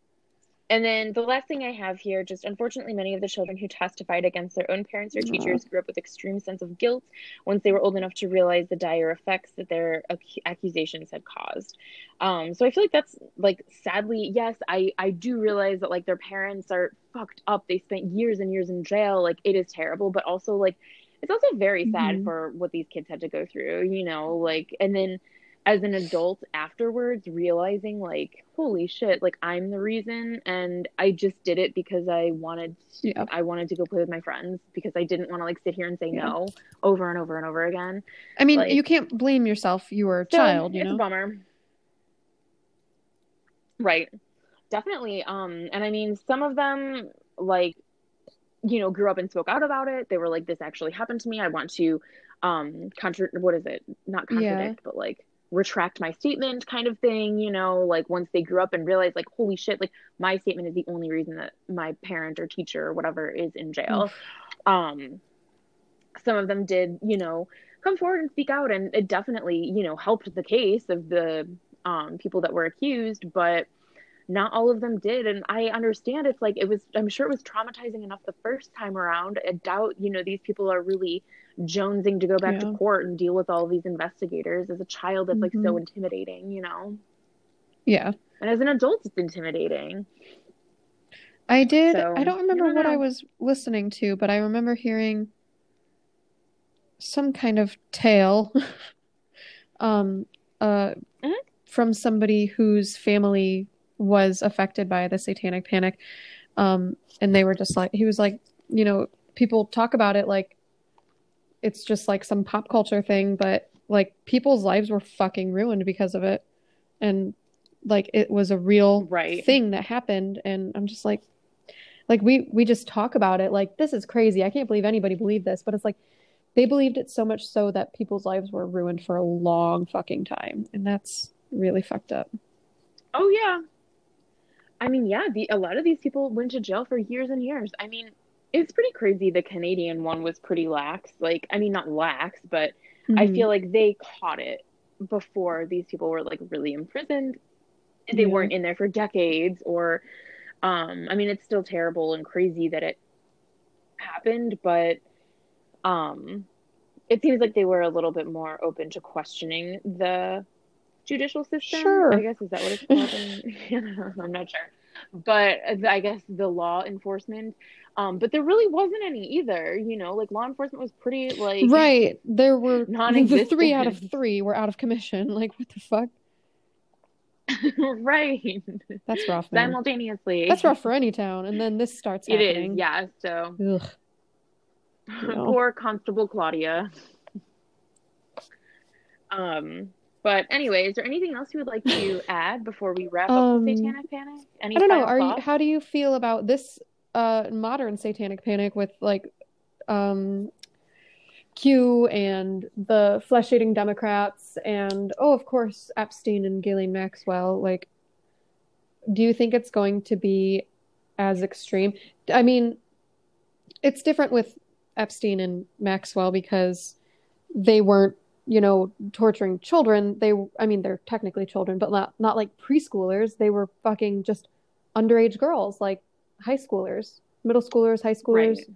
and then the last thing I have here, just unfortunately, many of the children who testified against their own parents or Aw. teachers grew up with extreme sense of guilt once they were old enough to realize the dire effects that their ac- accusations had caused. Um, so I feel like that's like sadly, yes, I I do realize that like their parents are fucked up. They spent years and years in jail. Like it is terrible, but also like it's also very sad Mhm. for what these kids had to go through. You know, like and then as an adult afterwards realizing like holy shit like i'm the reason and i just did it because i wanted Yeah. i wanted to go play with my friends because i didn't want to like sit here and say Yeah. no over and over and over again I mean, like- you can't blame yourself. You were a So, child, you it's a bummer right definitely um and i mean some of them like you know grew up and spoke out about it they were like this actually happened to me i want to um contra what is it not Yeah. contradict but like retract my statement kind of thing you know like once they grew up and realized like holy shit like my statement is the only reason that my parent or teacher or whatever is in jail. Um some of them did you know come forward and speak out and it definitely you know helped the case of the um people that were accused but not all of them did. And i understand it's like it was i'm sure it was traumatizing enough the first time around. I doubt you know these people are really jonesing to go back Yeah. to court and deal with all these investigators as a child that's like so Mhm. intimidating you know Yeah. and as an adult it's intimidating I did. So, I don't remember don't what I was listening to, but I remember hearing some kind of tale um uh Mhm. from somebody whose family was affected by the satanic panic. Um and they were just like he was like, you know, people talk about it like it's just like some pop culture thing, but like people's lives were fucking ruined because of it. And like it was a real Right. thing that happened and I'm just like like we we just talk about it like this is crazy. I can't believe anybody believed this, but it's like they believed it so much so that people's lives were ruined for a long fucking time, and that's really fucked up. Oh yeah. I mean, yeah, the a lot of these people went to jail for years and years. I mean, it's pretty crazy the Canadian one was pretty lax. Like, I mean, not lax, but I Mhm. feel like they caught it before these people were like really imprisoned. They Yeah. weren't in there for decades or um I mean, it's still terrible and crazy that it happened, but um it seems like they were a little bit more open to questioning the judicial system. Sure. I guess is that what it's called? I'm not sure. But uh, I guess the law enforcement. Um, but there really wasn't any either, you know, like law enforcement was pretty like Right. There were the three out of three were out of commission. Like what the fuck? right. That's rough, man. Simultaneously. That's rough for any town. And then this starts It is, happening. yeah. So Ugh. know. poor Constable Claudia. Um, but anyway, is there anything else you would like to add before we wrap up Um, the Satanic Panic? Any I don't know. Are you, how do you feel about this uh modern satanic panic with like um Q and the flesh-eating Democrats and oh of course Epstein and Ghislaine Maxwell like do you think it's going to be as extreme? I mean, it's different with Epstein and Maxwell because they weren't, you know, torturing children. They, I mean, they're technically children, but not not like preschoolers. They were fucking just underage girls, like high schoolers, middle schoolers, high schoolers, Right.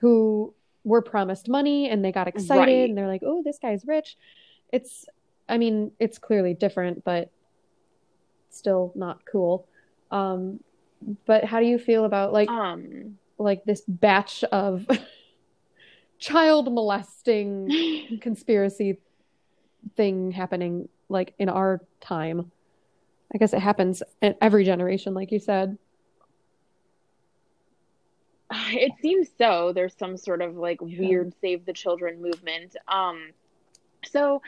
who were promised money and they got excited Right. and they're like, "Oh, this guy's rich." It's, I mean, it's clearly different, but still not cool. Um, but how do you feel about like Um, like this batch of child molesting conspiracy thing happening like in our time? I guess it happens in every generation, like you said. it seems so. There's some sort of like weird save the children movement. Um, so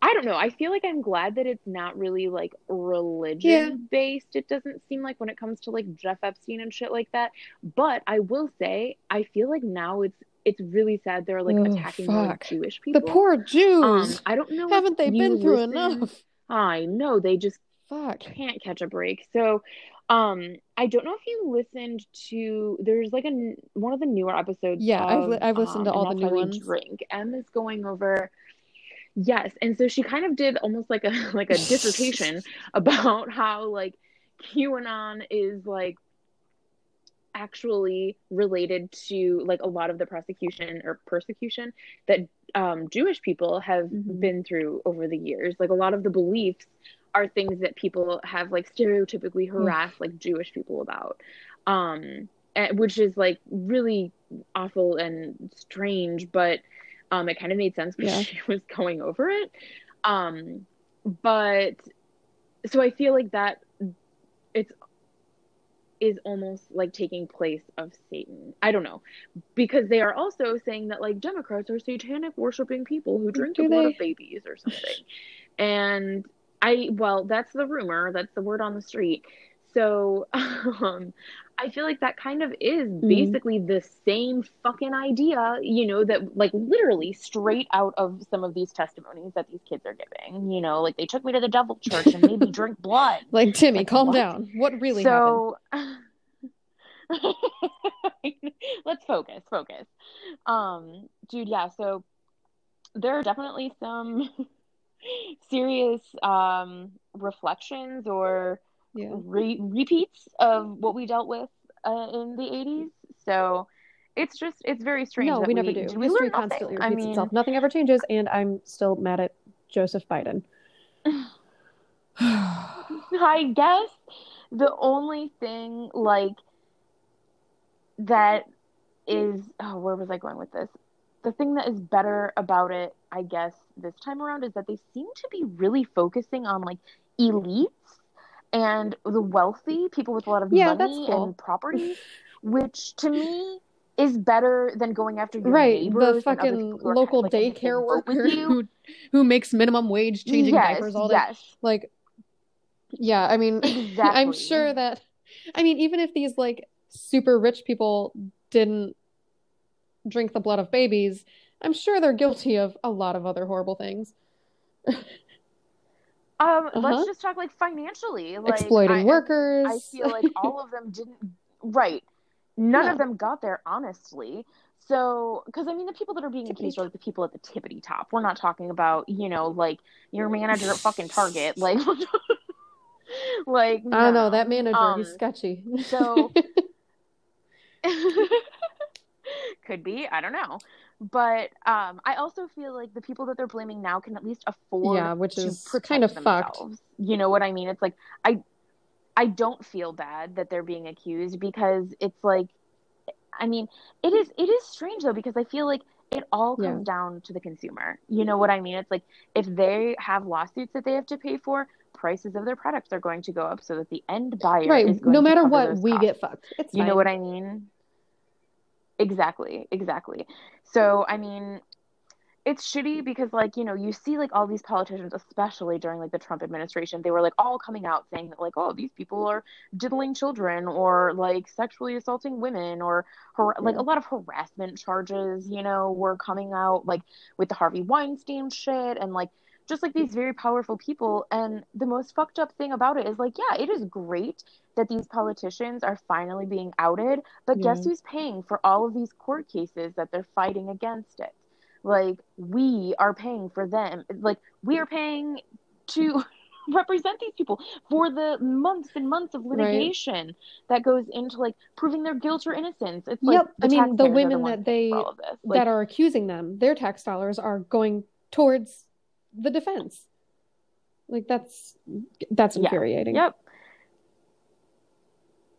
I don't know. I feel like I'm glad that it's not really like religion Yeah. based. It doesn't seem like when it comes to like Jeff Epstein and shit like that. But I will say, I feel like now it's it's really sad they're like Oh, attacking fuck. Jewish The people. poor Um, Jews. I don't know. Haven't they been through listen- enough? I know they just Fuck. can't catch a break. So, Um, I don't know if you listened to. There's like a one of the newer episodes. Yeah, I've li- I've listened to um, all the new ones. drink. Em is going over. Yes, and so she kind of did almost like a like a dissertation about how like QAnon is like actually related to like a lot of the prosecution or persecution that um, Jewish people have Mhm. been through over the years. Like a lot of the beliefs are things that people have like stereotypically harassed like Jewish people about, um, and- which is like really awful and strange. But um, it kind of made sense because Yeah. she was going over it. Um, but so I feel like that it's is almost like taking place of Satan. I don't know. Because they are also saying that like Democrats are satanic worshiping people who drink Do the blood they? of babies or something. and I well, that's the rumor, that's the word on the street. So um I feel like that kind of is Mhm. basically the same fucking idea, you know, that like literally straight out of some of these testimonies that these kids are giving. You know, like they took me to the devil church and made me drink blood. Like Timmy, Like, calm what? down. What really happened? so let's focus focus um dude yeah so there are definitely some serious um reflections or Yeah. re- repeats of what we dealt with uh, in the 80s so it's just it's very strange No, that we never we, do. we History constantly I mean, itself. Nothing ever changes, and I'm still mad at Joseph Biden. I guess the only thing like that is oh where was I going with this? The thing that is better about it, I guess, this time around is that they seem to be really focusing on like elites and the wealthy, people with a lot of Yeah, money cool. and property, which to me is better than going after your Right, the fucking local kind of, like, in the same daycare worker who who makes minimum wage changing yes, diapers all day. yes, Like, yeah, I mean, I'm sure that, I mean, even if these like super rich people didn't drink the blood of babies, I'm sure they're guilty of a lot of other horrible things. Um, Uh-huh. let's just talk like financially, like Exploiting I, workers. I feel like all of them didn't. Right, none No. of them got there honestly. So, because I mean, the people that are being Tippity accused are like the people at the tippity top. We're not talking about you know like your manager at fucking Target, like, like I don't know, that manager, he's Um, sketchy. so- Could be, I don't know. But um, I also feel like the people that they're blaming now can at least afford Yeah, which is kind of fucked. You know what I mean? It's like I I don't feel bad that they're being accused because it's like I mean, it is it is strange though because I feel like it all Yeah. comes down to the consumer. You know what I mean? It's like if they have lawsuits that they have to pay for, prices of their products are going to go up so that the end buyer is Right, no matter what, we costs. get fucked. It's You know what I mean? Exactly, exactly. So, I mean, it's shitty because, like, you know, you see, like, all these politicians, especially during, like, the Trump administration, they were, like, all coming out saying that, like, oh, these people are diddling children or, like, sexually assaulting women or, har- like, a lot of harassment charges, you know, were coming out, like, with the Harvey Weinstein shit and, like, just like these very powerful people. And the most fucked up thing about it is, like, yeah, it is great that these politicians are finally being outed, but guess who's paying for all of these court cases that they're fighting against it? Like, we are paying for them. Like, we are paying to represent these people for the months and months of Right. litigation that goes into like proving their guilt or innocence. It's like Yep, the I mean, the women ones that they for all of this. Like, that are accusing them, their tax dollars are going towards the defense. Like that's that's Yeah. infuriating. Yep.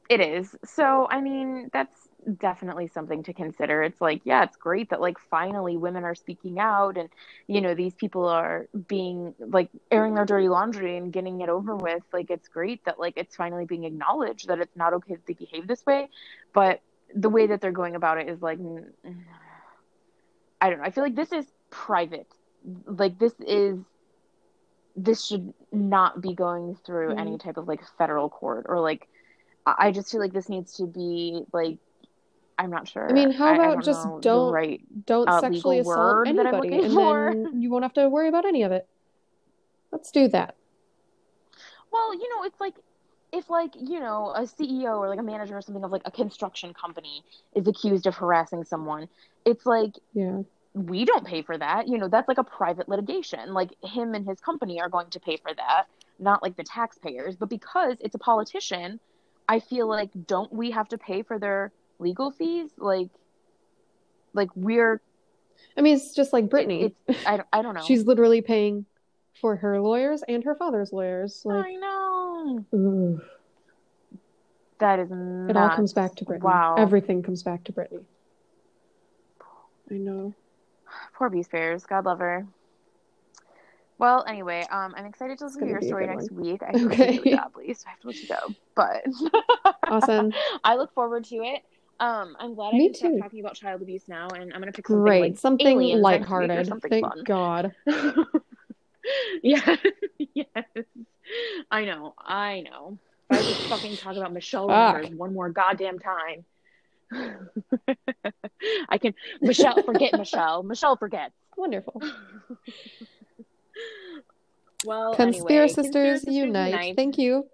It is. So, I mean, that's definitely something to consider. It's like, yeah, it's great that like finally women are speaking out and you know, these people are being like airing their dirty laundry and getting it over with. Like it's great that like it's finally being acknowledged that it's not okay that they behave this way, but the way that they're going about it is like I don't know. I feel like this is private. Like this is this should not be going through Mhm. any type of like federal court or like I I just feel like this needs to be like I'm not sure. I mean, how I- I about don't just don't right don't uh, sexually assault word that I'm anybody, and for. then you won't have to worry about any of it. Let's do that. Well, you know, it's like if like you know a ceo or like a manager or something of like a construction company is accused of harassing someone it's like Yeah. We don't pay for that you know that's like a private litigation like him and his company are going to pay for that not like the taxpayers but because it's a politician i feel like don't we have to pay for their legal fees like like we're I mean, it's just like Britney. it's i, don't- I don't know She's literally paying for her lawyers and her father's lawyers. Like, i know ooh, that is it all comes back to Britney. wow Everything comes back to Britney. I know. Poor Beast Bears. God love her. Well, anyway, um, I'm excited to listen to your story next one. week. I have Okay. to do Lisa. I have to let you go. But Awesome. I look forward to it. Um, I'm glad Me I can stop too. talking about child abuse now, and I'm gonna pick something Great. like Something aliens next week or lighthearted. something Thank fun. God. yeah, yes. I know. I know. If I just fucking talk about Michelle Fuck. One more goddamn time. I can Michelle forget Michelle. Michelle forgets. Wonderful. Well, Conspiracy anyway, Sisters Conspiracy Sisters unite. Thank you.